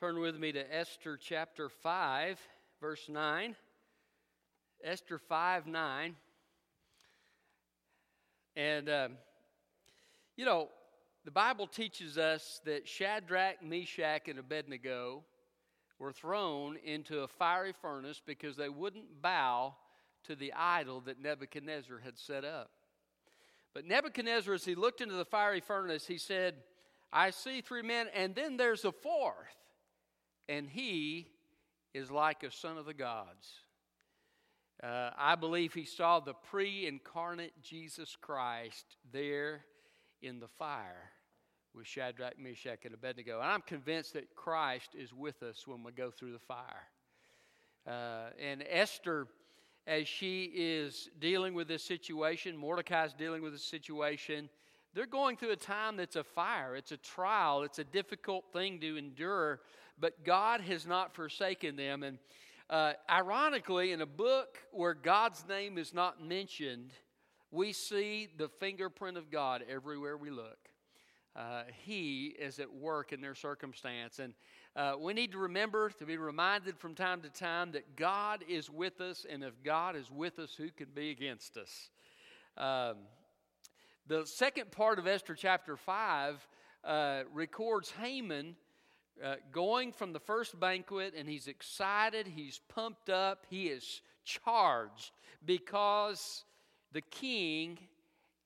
Turn with me to Esther chapter 5, verse 9. Esther 5 9. And, um, you know, the Bible teaches us that Shadrach, Meshach, and Abednego were thrown into a fiery furnace because they wouldn't bow to the idol that Nebuchadnezzar had set up. But Nebuchadnezzar, as he looked into the fiery furnace, he said, I see three men, and then there's a fourth, and he is like a son of the gods. Uh, I believe he saw the pre incarnate Jesus Christ there in the fire with Shadrach, Meshach, and Abednego. And I'm convinced that Christ is with us when we go through the fire. Uh, and Esther, as she is dealing with this situation, Mordecai's dealing with this situation, they're going through a time that's a fire, it's a trial, it's a difficult thing to endure, but God has not forsaken them. And uh, ironically, in a book where God's name is not mentioned, we see the fingerprint of God everywhere we look. Uh, he is at work in their circumstance. And uh, we need to remember to be reminded from time to time that God is with us, and if God is with us, who can be against us? Um, the second part of Esther chapter 5 uh, records Haman uh, going from the first banquet, and he's excited, he's pumped up, he is charged because the king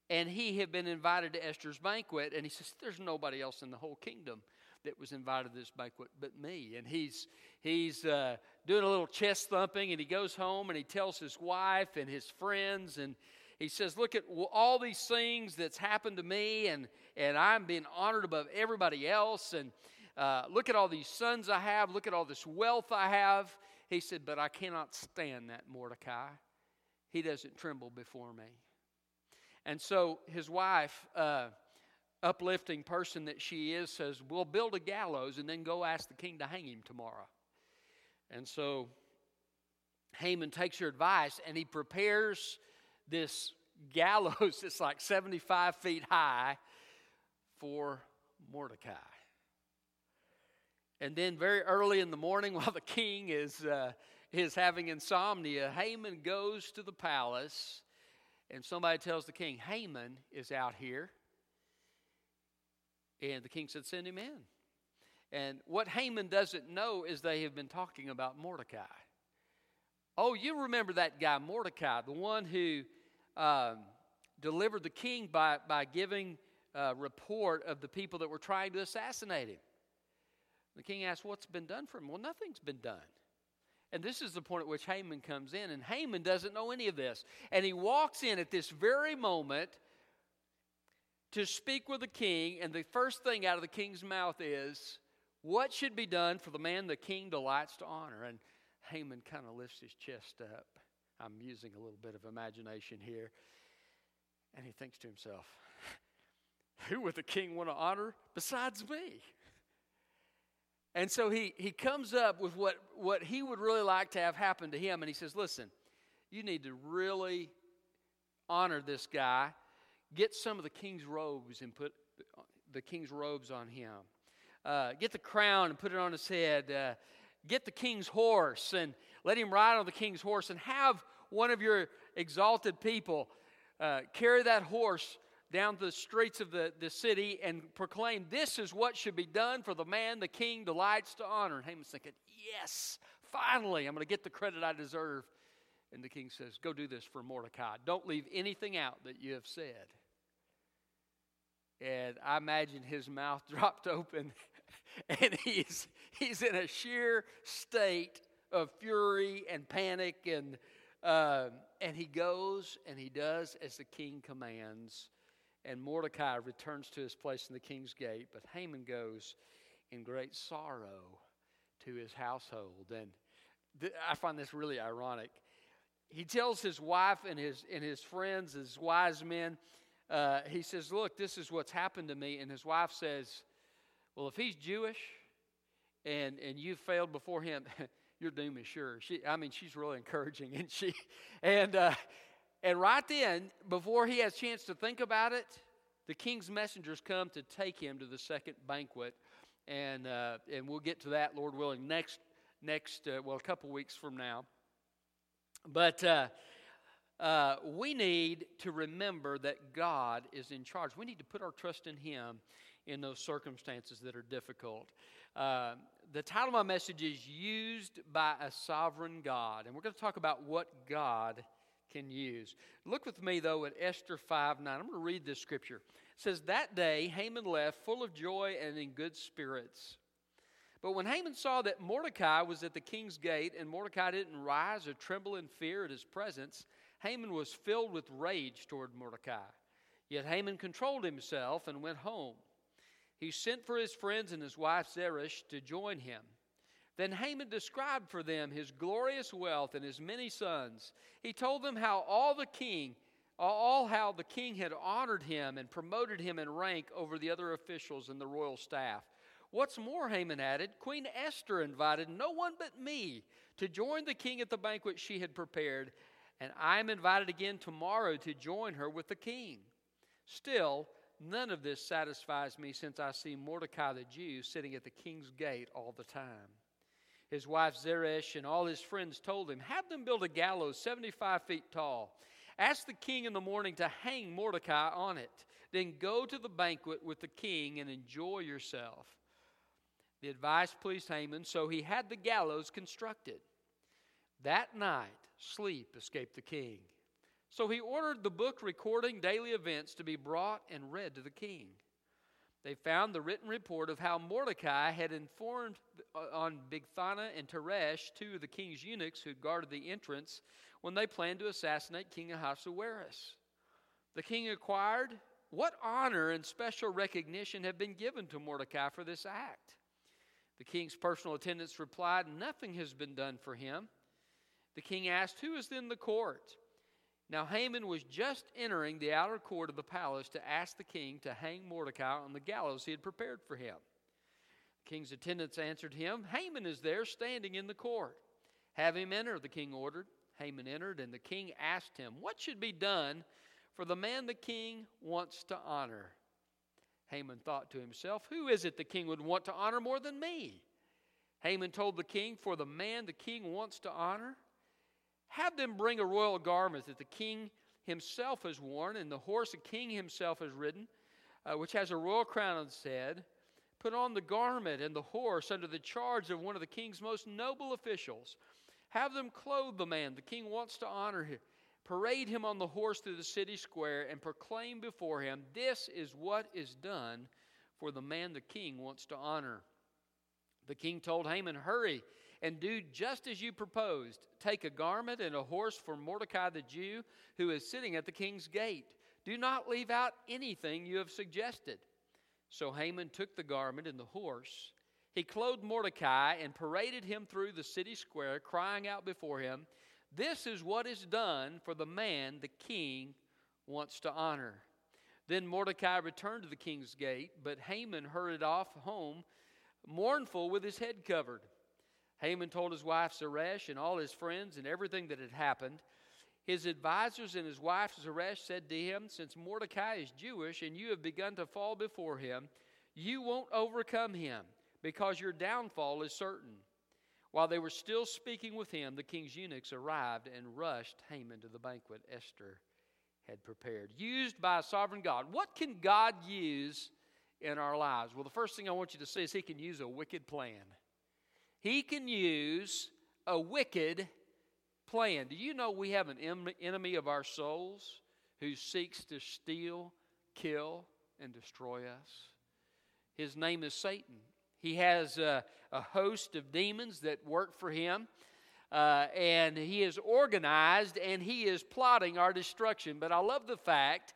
and he had been invited to Esther's banquet, and he says, There's nobody else in the whole kingdom that was invited to this banquet but me. And he's, he's uh, doing a little chest thumping, and he goes home and he tells his wife and his friends, and he says, Look at all these things that's happened to me, and, and I'm being honored above everybody else. And uh, look at all these sons I have. Look at all this wealth I have. He said, But I cannot stand that Mordecai. He doesn't tremble before me. And so his wife, uh, uplifting person that she is, says, We'll build a gallows and then go ask the king to hang him tomorrow. And so Haman takes her advice and he prepares this gallows that's like 75 feet high for Mordecai. And then, very early in the morning, while the king is, uh, is having insomnia, Haman goes to the palace, and somebody tells the king, Haman is out here. And the king said, Send him in. And what Haman doesn't know is they have been talking about Mordecai. Oh, you remember that guy, Mordecai, the one who um, delivered the king by, by giving a report of the people that were trying to assassinate him. The king asked, What's been done for him? Well, nothing's been done. And this is the point at which Haman comes in, and Haman doesn't know any of this. And he walks in at this very moment to speak with the king, and the first thing out of the king's mouth is, What should be done for the man the king delights to honor? And Haman kind of lifts his chest up. I'm using a little bit of imagination here. And he thinks to himself, Who would the king want to honor besides me? And so he, he comes up with what, what he would really like to have happen to him. And he says, Listen, you need to really honor this guy. Get some of the king's robes and put the king's robes on him. Uh, get the crown and put it on his head. Uh, get the king's horse and let him ride on the king's horse and have one of your exalted people uh, carry that horse down the streets of the, the city and proclaim, This is what should be done for the man the king delights to honor. And Haman's thinking, Yes, finally, I'm going to get the credit I deserve. And the king says, Go do this for Mordecai. Don't leave anything out that you have said. And I imagine his mouth dropped open and he's, he's in a sheer state of fury and panic and uh, and he goes and he does as the king commands and mordecai returns to his place in the king's gate but haman goes in great sorrow to his household. And th- i find this really ironic. He tells his wife and his and his friends his wise men uh, he says look this is what's happened to me. And his wife says well if he's jewish and and you failed before him your doom is sure. She, I mean, she's really encouraging, and she, and uh, and right then, before he has a chance to think about it, the king's messengers come to take him to the second banquet, and uh, and we'll get to that, Lord willing, next next uh, well, a couple weeks from now. But uh, uh, we need to remember that God is in charge. We need to put our trust in Him in those circumstances that are difficult. Uh, the title of my message is Used by a Sovereign God. And we're going to talk about what God can use. Look with me, though, at Esther 5 9. I'm going to read this scripture. It says, That day Haman left full of joy and in good spirits. But when Haman saw that Mordecai was at the king's gate, and Mordecai didn't rise or tremble in fear at his presence, Haman was filled with rage toward Mordecai. Yet Haman controlled himself and went home. He sent for his friends and his wife Zeresh to join him. Then Haman described for them his glorious wealth and his many sons. He told them how all the king, all how the king had honored him and promoted him in rank over the other officials in the royal staff. What's more, Haman added, Queen Esther invited no one but me to join the king at the banquet she had prepared, and I am invited again tomorrow to join her with the king. Still, none of this satisfies me since I see Mordecai the Jew sitting at the king's gate all the time. His wife Zeresh and all his friends told him, Have them build a gallows 75 feet tall. Ask the king in the morning to hang Mordecai on it. Then go to the banquet with the king and enjoy yourself. The advice pleased Haman, so he had the gallows constructed. That night, sleep escaped the king. So he ordered the book recording daily events to be brought and read to the king. They found the written report of how Mordecai had informed uh, on Bigthana and Teresh, two of the king's eunuchs who guarded the entrance, when they planned to assassinate King Ahasuerus. The king inquired, What honor and special recognition have been given to Mordecai for this act? The king's personal attendants replied, Nothing has been done for him. The king asked, Who is in the court? Now Haman was just entering the outer court of the palace to ask the king to hang Mordecai on the gallows he had prepared for him. The king's attendants answered him, Haman is there standing in the court. Have him enter, the king ordered. Haman entered, and the king asked him, What should be done for the man the king wants to honor? Haman thought to himself, Who is it the king would want to honor more than me? Haman told the king, For the man the king wants to honor, have them bring a royal garment that the king himself has worn, and the horse the king himself has ridden, uh, which has a royal crown on its head. Put on the garment and the horse under the charge of one of the king's most noble officials. Have them clothe the man the king wants to honor him. Parade him on the horse through the city square and proclaim before him, This is what is done for the man the king wants to honor. The king told Haman, Hurry and do just as you proposed. Take a garment and a horse for Mordecai the Jew, who is sitting at the king's gate. Do not leave out anything you have suggested. So Haman took the garment and the horse. He clothed Mordecai and paraded him through the city square, crying out before him, This is what is done for the man the king wants to honor. Then Mordecai returned to the king's gate, but Haman hurried off home, mournful with his head covered. Haman told his wife Zeresh and all his friends and everything that had happened. His advisors and his wife Zeresh said to him, Since Mordecai is Jewish and you have begun to fall before him, you won't overcome him because your downfall is certain. While they were still speaking with him, the king's eunuchs arrived and rushed Haman to the banquet Esther had prepared. Used by a sovereign God. What can God use in our lives? Well, the first thing I want you to see is he can use a wicked plan. He can use a wicked plan. Do you know we have an enemy of our souls who seeks to steal, kill, and destroy us? His name is Satan. He has a, a host of demons that work for him. Uh, and he is organized and he is plotting our destruction. But I love the fact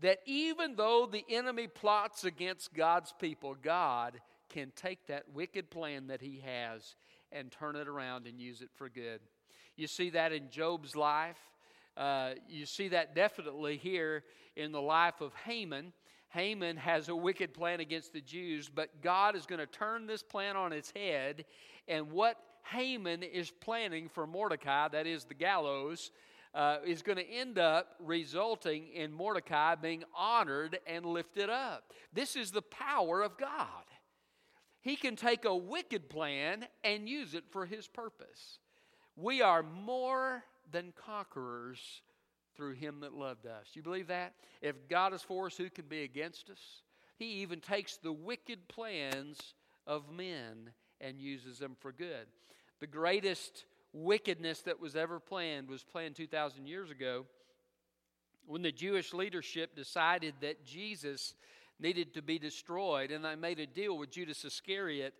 that even though the enemy plots against God's people, God can take that wicked plan that he has and turn it around and use it for good. You see that in Job's life. Uh, you see that definitely here in the life of Haman. Haman has a wicked plan against the Jews, but God is going to turn this plan on its head. And what Haman is planning for Mordecai, that is the gallows, uh, is going to end up resulting in Mordecai being honored and lifted up. This is the power of God. He can take a wicked plan and use it for his purpose. We are more than conquerors through him that loved us. You believe that? If God is for us, who can be against us? He even takes the wicked plans of men and uses them for good. The greatest wickedness that was ever planned was planned 2,000 years ago when the Jewish leadership decided that Jesus needed to be destroyed, and they made a deal with Judas Iscariot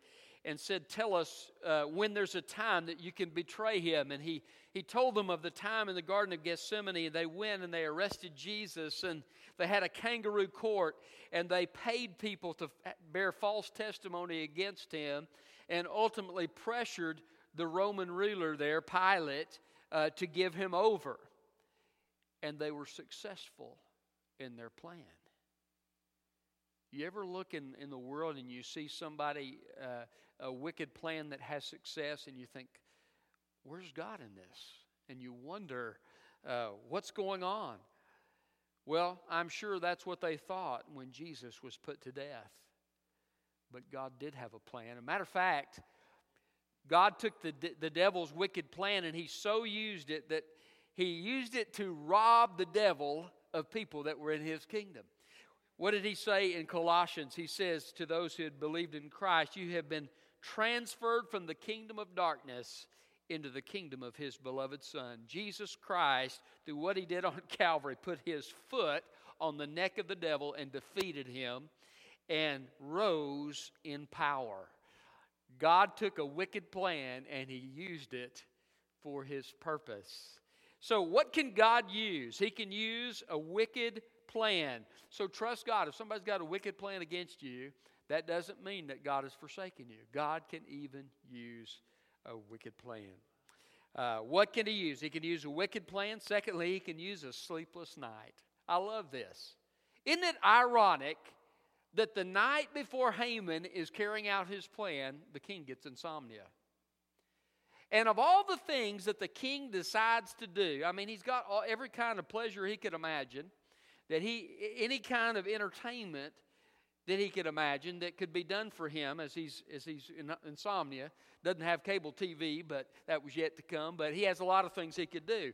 and said, Tell us uh, when there's a time that you can betray him. And he, he told them of the time in the Garden of Gethsemane, and they went and they arrested Jesus, and they had a kangaroo court, and they paid people to bear false testimony against him, and ultimately pressured the Roman ruler there, Pilate, uh, to give him over. And they were successful in their plan. You ever look in, in the world and you see somebody, uh, a wicked plan that has success, and you think, where's God in this? And you wonder, uh, what's going on? Well, I'm sure that's what they thought when Jesus was put to death. But God did have a plan. A matter of fact, God took the, the devil's wicked plan and he so used it that he used it to rob the devil of people that were in his kingdom. What did he say in Colossians? He says to those who had believed in Christ, You have been transferred from the kingdom of darkness into the kingdom of his beloved Son. Jesus Christ, through what he did on Calvary, put his foot on the neck of the devil and defeated him and rose in power. God took a wicked plan and he used it for his purpose. So, what can God use? He can use a wicked plan. So, trust God. If somebody's got a wicked plan against you, that doesn't mean that God has forsaken you. God can even use a wicked plan. Uh, what can he use? He can use a wicked plan. Secondly, he can use a sleepless night. I love this. Isn't it ironic that the night before Haman is carrying out his plan, the king gets insomnia. And of all the things that the king decides to do, I mean, he's got all, every kind of pleasure he could imagine, that he, any kind of entertainment that he could imagine that could be done for him as he's, as he's in insomnia. Doesn't have cable TV, but that was yet to come. But he has a lot of things he could do.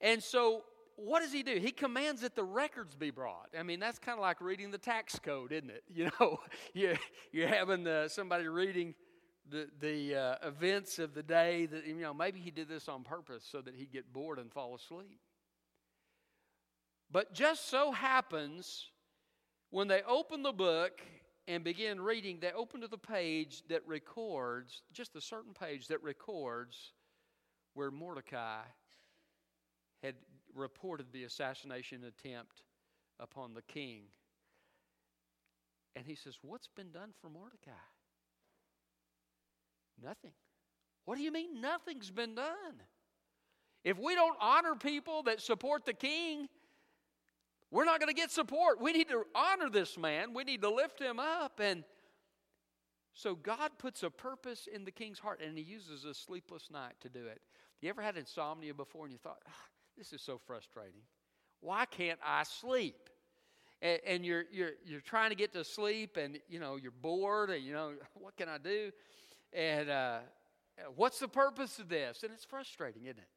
And so what does he do? He commands that the records be brought. I mean, that's kind of like reading the tax code, isn't it? You know, you, you're having uh, somebody reading the, the uh, events of the day that, you know, maybe he did this on purpose so that he'd get bored and fall asleep. But just so happens when they open the book and begin reading, they open to the page that records, just a certain page that records where Mordecai had reported the assassination attempt upon the king. And he says, What's been done for Mordecai? Nothing. What do you mean nothing's been done? If we don't honor people that support the king, we're not going to get support. We need to honor this man. We need to lift him up. And so God puts a purpose in the king's heart, and he uses a sleepless night to do it. You ever had insomnia before and you thought, oh, this is so frustrating. Why can't I sleep? And, and, you're, you're, you're trying to get to sleep and, you know, you're bored and, you know, what can I do? And uh, what's the purpose of this? And it's frustrating, isn't it?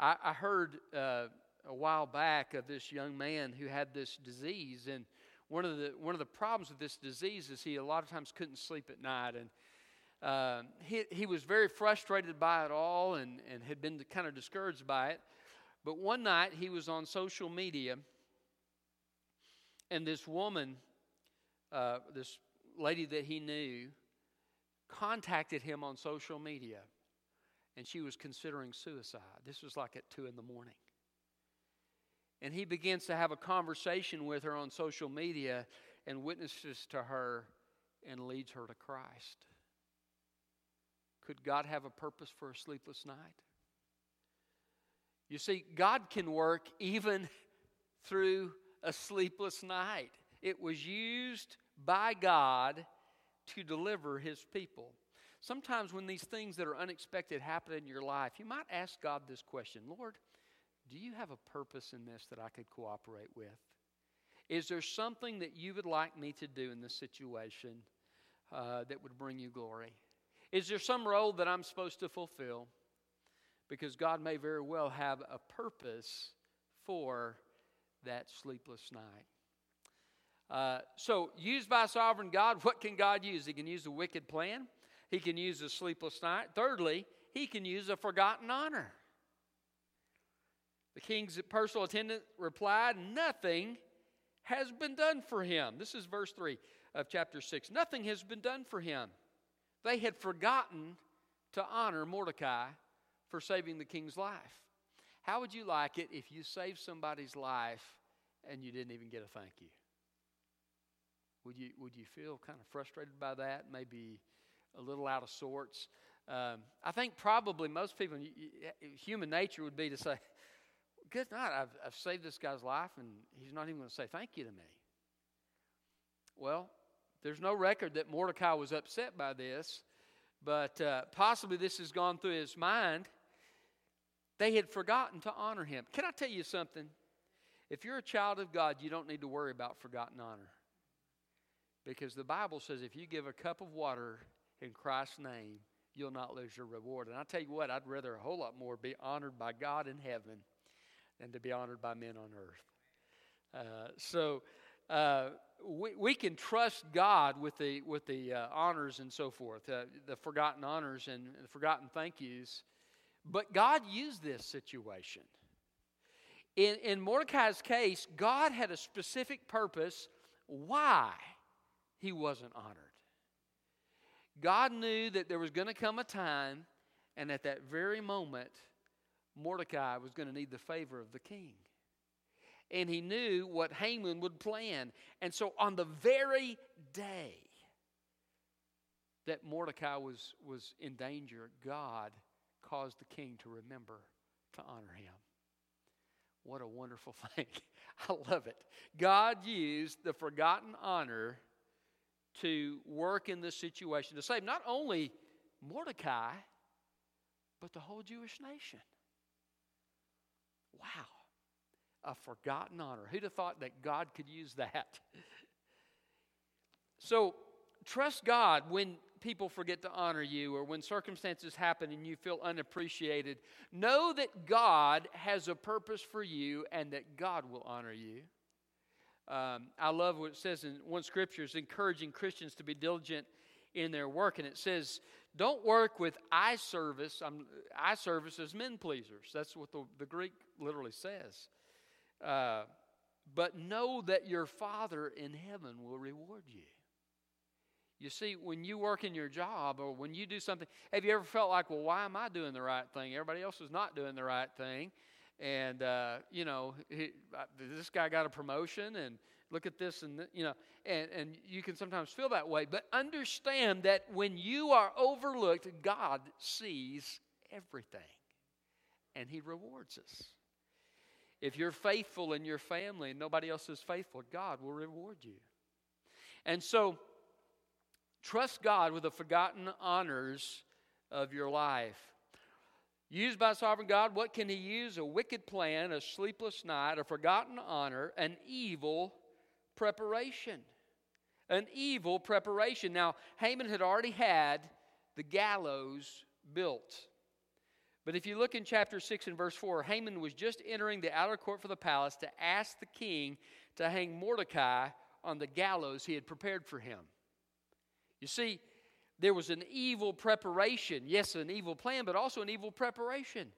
I, I heard uh, a while back of this young man who had this disease. And one of the, one of the problems with this disease is he a lot of times couldn't sleep at night. And uh, he, he was very frustrated by it all and, and had been kind of discouraged by it. But one night he was on social media, and this woman, uh, this lady that he knew, contacted him on social media, and she was considering suicide. This was like at 2 in the morning. And he begins to have a conversation with her on social media and witnesses to her and leads her to Christ. Could God have a purpose for a sleepless night? You see, God can work even through a sleepless night. It was used by God to deliver his people. Sometimes, when these things that are unexpected happen in your life, you might ask God this question Lord, do you have a purpose in this that I could cooperate with? Is there something that you would like me to do in this situation uh, that would bring you glory? Is there some role that I'm supposed to fulfill? Because God may very well have a purpose for that sleepless night. Uh, so, used by sovereign God, what can God use? He can use a wicked plan, He can use a sleepless night. Thirdly, He can use a forgotten honor. The king's personal attendant replied, Nothing has been done for him. This is verse 3 of chapter 6. Nothing has been done for him. They had forgotten to honor Mordecai for saving the king's life. How would you like it if you saved somebody's life and you didn't even get a thank you? Would you, would you feel kind of frustrated by that? Maybe a little out of sorts? Um, I think probably most people, human nature would be to say, Good night, I've, I've saved this guy's life and he's not even going to say thank you to me. Well, there's no record that Mordecai was upset by this, but uh, possibly this has gone through his mind. They had forgotten to honor him. Can I tell you something? If you're a child of God, you don't need to worry about forgotten honor. Because the Bible says if you give a cup of water in Christ's name, you'll not lose your reward. And I tell you what, I'd rather a whole lot more be honored by God in heaven than to be honored by men on earth. Uh, so uh, we, we can trust God with the, with the uh, honors and so forth, uh, the forgotten honors and the forgotten thank yous. But God used this situation. In, in Mordecai's case, God had a specific purpose why he wasn't honored. God knew that there was going to come a time, and at that very moment, Mordecai was going to need the favor of the king. And he knew what Haman would plan. And so on the very day that Mordecai was, was in danger, God caused the king to remember to honor him. What a wonderful thing. I love it. God used the forgotten honor to work in this situation to save not only Mordecai, but the whole Jewish nation. Wow, a forgotten honor. Who'd have thought that God could use that? So, trust God when people forget to honor you or when circumstances happen and you feel unappreciated. Know that God has a purpose for you and that God will honor you. Um, I love what it says in one scripture is encouraging Christians to be diligent in their work. And it says, don't work with eye service. I'm, eye service as men pleasers. That's what the, the Greek literally says. Uh, but know that your Father in heaven will reward you. You see, when you work in your job or when you do something, have you ever felt like, well, why am I doing the right thing? Everybody else is not doing the right thing. And, uh, you know, he, this guy got a promotion and look at this and you know and, and you can sometimes feel that way but understand that when you are overlooked god sees everything and he rewards us. If you're faithful in your family and nobody else is faithful god will reward you. And so trust god with the forgotten honors of your life. Used by sovereign God, what can he use? A wicked plan, a sleepless night, a forgotten honor, an evil preparation. An evil preparation. Now, Haman had already had the gallows built. But if you look in chapter 6 and verse 4, Haman was just entering the outer court for the palace to ask the king to hang Mordecai on the gallows he had prepared for him. You see, there was an evil preparation. Yes, an evil plan, but also an evil preparation.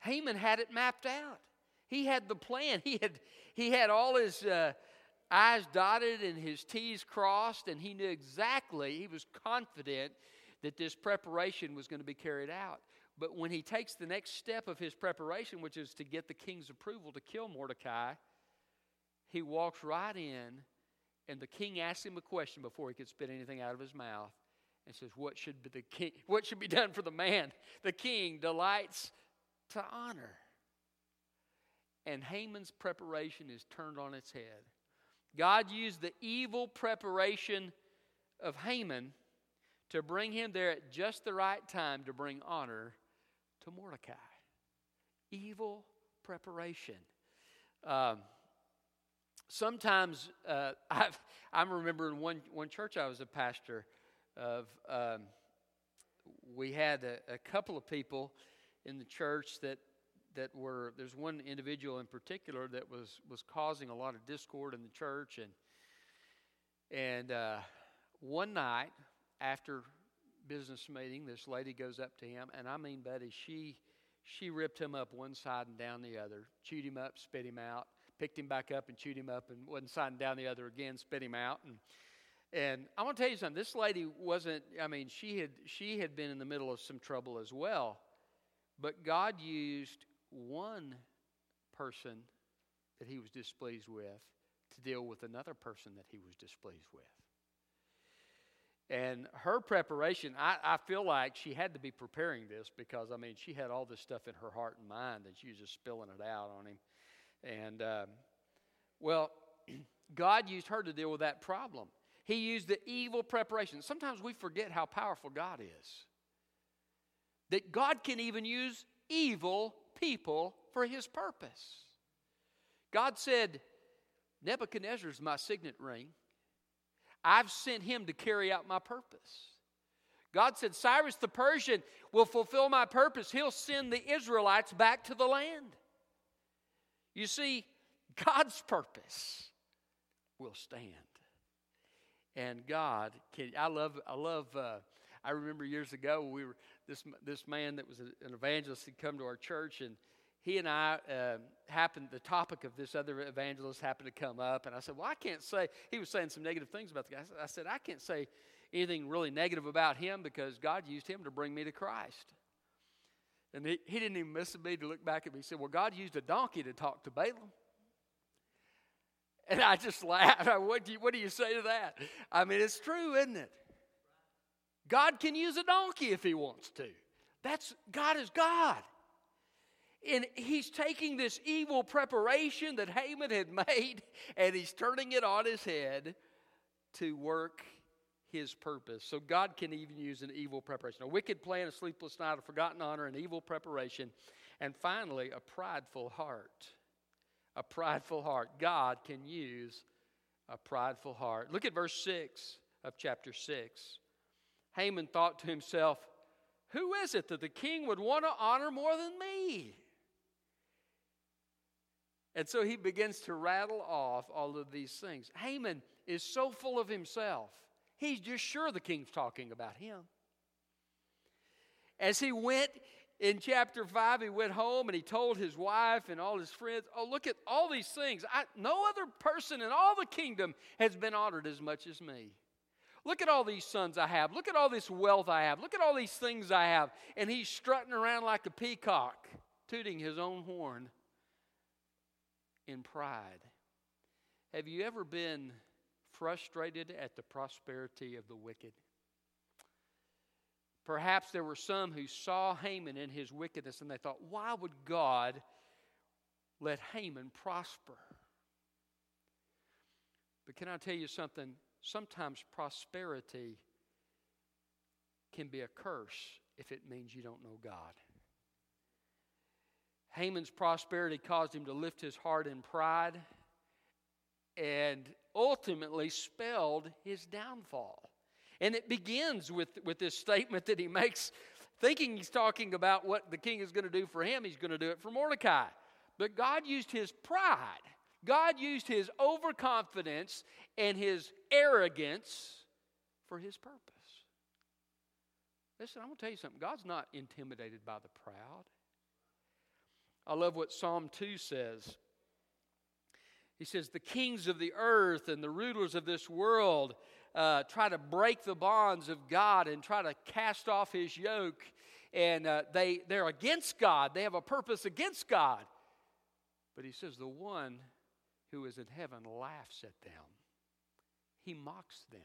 Haman had it mapped out. He had the plan. He had, he had all his, uh, I's dotted and his T's crossed, and he knew exactly, he was confident that this preparation was going to be carried out. But when he takes the next step of his preparation, which is to get the king's approval to kill Mordecai, he walks right in, and the king asks him a question before he could spit anything out of his mouth, and says, "What should be the king? What should be done for the man? The king delights to honor." And Haman's preparation is turned on its head. God used the evil preparation of Haman to bring him there at just the right time to bring honor to Mordecai. Evil preparation. Um, sometimes uh, I've, I'm remembering one, one church I was a pastor of. Um, we had a, a, couple of people in the church that that were there's one individual in particular that was was causing a lot of discord in the church and and uh, one night after business meeting this lady goes up to him and i mean betty she she ripped him up one side and down the other chewed him up spit him out picked him back up and chewed him up and one side and down the other again spit him out and and I want to tell you something. This lady wasn't. I mean, she had she had been in the middle of some trouble as well, but God used one person that He was displeased with to deal with another person that He was displeased with. And her preparation, I, I feel like she had to be preparing this because I mean, she had all this stuff in her heart and mind, and she was just spilling it out on him. And um, well, God used her to deal with that problem. He used the evil preparation. Sometimes we forget how powerful God is. That God can even use evil people for his purpose. God said, Nebuchadnezzar is my signet ring. I've sent him to carry out my purpose. God said, Cyrus the Persian will fulfill my purpose. He'll send the Israelites back to the land. You see, God's purpose will stand. And God can, I love, I love, uh, I remember years ago we were, this, this man that was an evangelist had come to our church and he and I uh, happened, the topic of this other evangelist happened to come up. And I said, Well, I can't say, he was saying some negative things about the guy. I said, I can't say anything really negative about him because God used him to bring me to Christ. And he, he didn't even miss a beat to look back at me. He said, Well, God used a donkey to talk to Balaam. And I just laughed. What do, you, what do you say to that? I mean, it's true, isn't it? God can use a donkey if he wants to. That's God is God. And he's taking this evil preparation that Haman had made and he's turning it on his head to work his purpose. So God can even use an evil preparation. A wicked plan, a sleepless night, a forgotten honor, an evil preparation, and finally, a prideful heart. A prideful heart. God can use a prideful heart. Look at verse 6 of chapter 6. Haman thought to himself, Who is it that the king would want to honor more than me? And so he begins to rattle off all of these things. Haman is so full of himself. He's just sure the king's talking about him. As he went in chapter 5, he went home and he told his wife and all his friends, Oh, look at all these things. I, no other person in all the kingdom has been honored as much as me. Look at all these sons I have. Look at all this wealth I have. Look at all these things I have. And he's strutting around like a peacock, tooting his own horn in pride. Have you ever been frustrated at the prosperity of the wicked. Perhaps there were some who saw Haman in his wickedness and they thought, why would God let Haman prosper? But can I tell you something? Sometimes prosperity can be a curse if it means you don't know God. Haman's prosperity caused him to lift his heart in pride and ultimately spelled his downfall. And it begins with, with this statement that he makes, thinking he's talking about what the king is going to do for him, he's going to do it for Mordecai. But God used his pride, God used his overconfidence and his arrogance for his purpose. Listen, I'm going to tell you something. God's not intimidated by the proud. I love what Psalm 2 says. He says, The kings of the earth and the rulers of this world uh, try to break the bonds of God and try to cast off his yoke. And uh, they, they're against God, they have a purpose against God. But he says, The one who is in heaven laughs at them, he mocks them.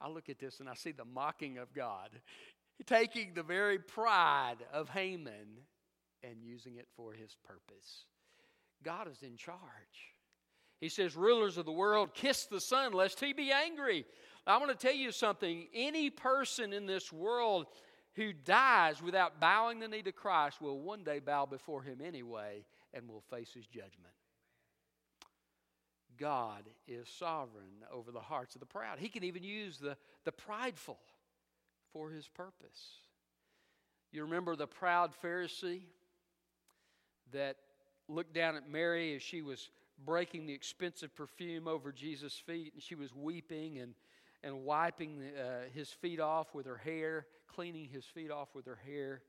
I look at this and I see the mocking of God, taking the very pride of Haman and using it for his purpose. God is in charge. He says, Rulers of the world, kiss the Son, lest he be angry. I want to tell you something. Any person in this world who dies without bowing the knee to Christ will one day bow before him anyway and will face his judgment. God is sovereign over the hearts of the proud. He can even use the, the prideful for his purpose. You remember the proud Pharisee that looked down at Mary as she was breaking the expensive perfume over Jesus' feet, and she was weeping and, and wiping uh, his feet off with her hair, cleaning his feet off with her hair.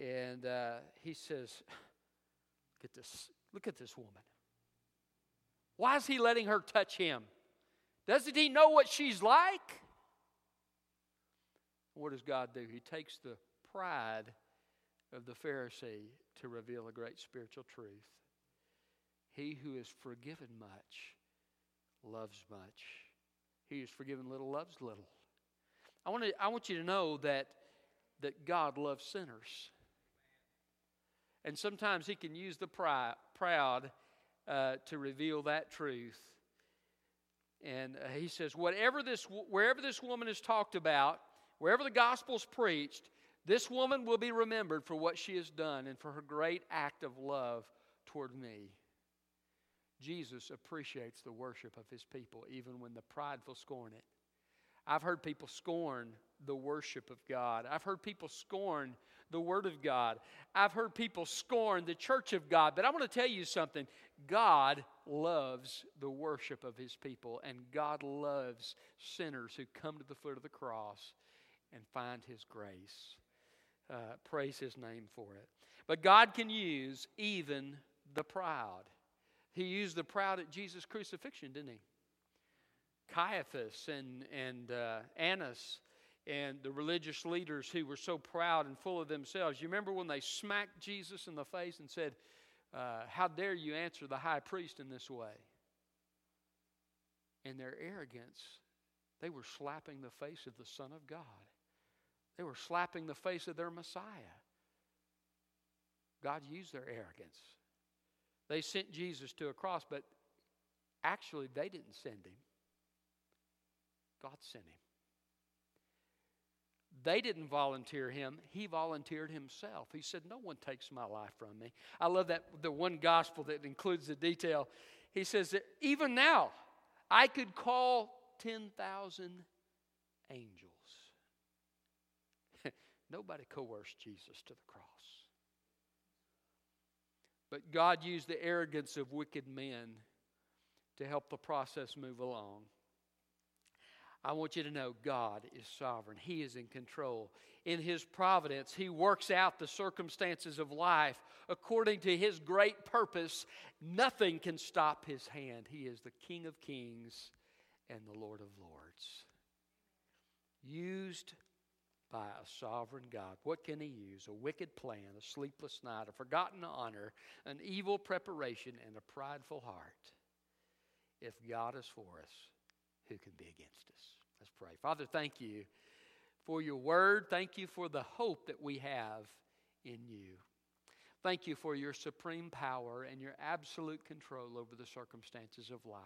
And uh, he says, at this, look at this woman. Why is he letting her touch him? Doesn't he know what she's like? What does God do? He takes the pride of the Pharisee to reveal a great spiritual truth. He who is forgiven much loves much. He who is forgiven little loves little. I want, to, I want you to know that, that God loves sinners. And sometimes He can use the proud uh, to reveal that truth. And uh, He says, whatever this, wherever this woman is talked about, wherever the gospel's preached, this woman will be remembered for what she has done and for her great act of love toward me. Jesus appreciates the worship of his people, even when the prideful scorn it. I've heard people scorn the worship of God. I've heard people scorn the Word of God. I've heard people scorn the church of God. But I want to tell you something God loves the worship of His people, and God loves sinners who come to the foot of the cross and find His grace. Uh, praise His name for it. But God can use even the proud. He used the proud at Jesus' crucifixion, didn't He? Caiaphas and, and uh, Annas and the religious leaders who were so proud and full of themselves. You remember when they smacked Jesus in the face and said, uh, How dare you answer the high priest in this way? In their arrogance, they were slapping the face of the Son of God. They were slapping the face of their Messiah. God used their arrogance. They sent Jesus to a cross, but actually, they didn't send him. God sent him. They didn't volunteer him, he volunteered himself. He said, No one takes my life from me. I love that the one gospel that includes the detail. He says that even now, I could call 10,000 angels. Nobody coerced Jesus to the cross. But God used the arrogance of wicked men to help the process move along. I want you to know God is sovereign. He is in control. In His providence, He works out the circumstances of life according to His great purpose. Nothing can stop His hand. He is the King of kings and the Lord of lords. Used by a sovereign God. What can He use? A wicked plan, a sleepless night, a forgotten honor, an evil preparation, and a prideful heart. If God is for us, who can be against us? Let's pray. Father, thank you for your word. Thank you for the hope that we have in you. Thank you for your supreme power and your absolute control over the circumstances of life.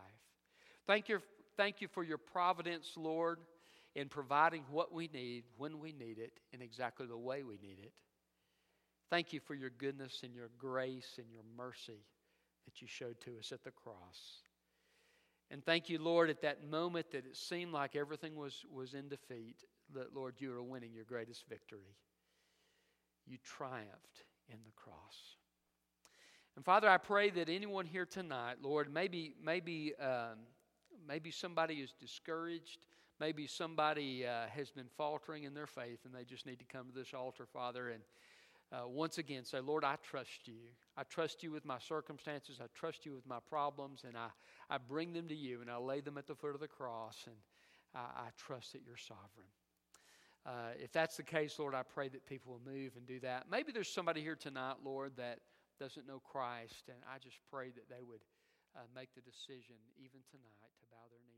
Thank you, thank you for your providence, Lord, in providing what we need when we need it in exactly the way we need it. Thank you for your goodness and your grace and your mercy that you showed to us at the cross. And thank you, Lord, at that moment that it seemed like everything was, was in defeat, that, Lord, you are winning your greatest victory. You triumphed in the cross. And Father, I pray that anyone here tonight, Lord, maybe, maybe, um, maybe somebody is discouraged. Maybe somebody uh, has been faltering in their faith and they just need to come to this altar, Father, and uh, once again say, Lord, I trust you. I trust you with my circumstances. I trust you with my problems, and I, I bring them to you and I lay them at the foot of the cross, and I, I trust that you're sovereign. Uh, if that's the case, Lord, I pray that people will move and do that. Maybe there's somebody here tonight, Lord, that doesn't know Christ, and I just pray that they would uh, make the decision even tonight to bow their knee